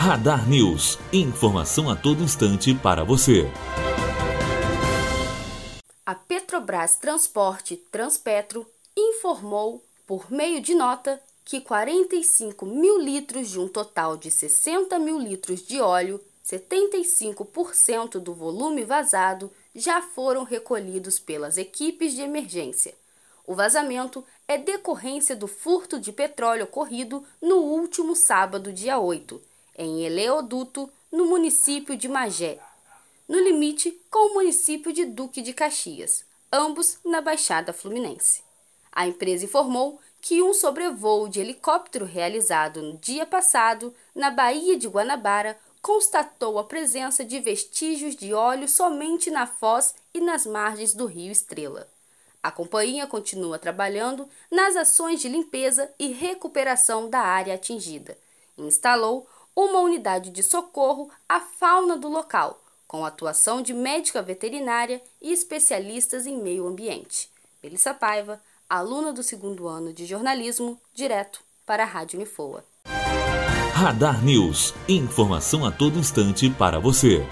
Radar News. Informação a todo instante para você. A Petrobras Transporte Transpetro informou, por meio de nota, que 45 mil litros de um total de 60 mil litros de óleo, 75% do volume vazado, já foram recolhidos pelas equipes de emergência. O vazamento é decorrência do furto de petróleo ocorrido no último sábado, dia 8, em Eleoduto, no município de Magé, no limite com o município de Duque de Caxias, ambos na Baixada Fluminense. A empresa informou que um sobrevoo de helicóptero realizado no dia passado na Baía de Guanabara constatou a presença de vestígios de óleo somente na foz e nas margens do rio Estrela. A companhia continua trabalhando nas ações de limpeza e recuperação da área atingida. Instalou uma unidade de socorro à fauna do local, com atuação de médica veterinária e especialistas em meio ambiente. Melissa Paiva, aluna do segundo ano de jornalismo, direto para a Rádio Unifoa. Radar News. Informação a todo instante para você.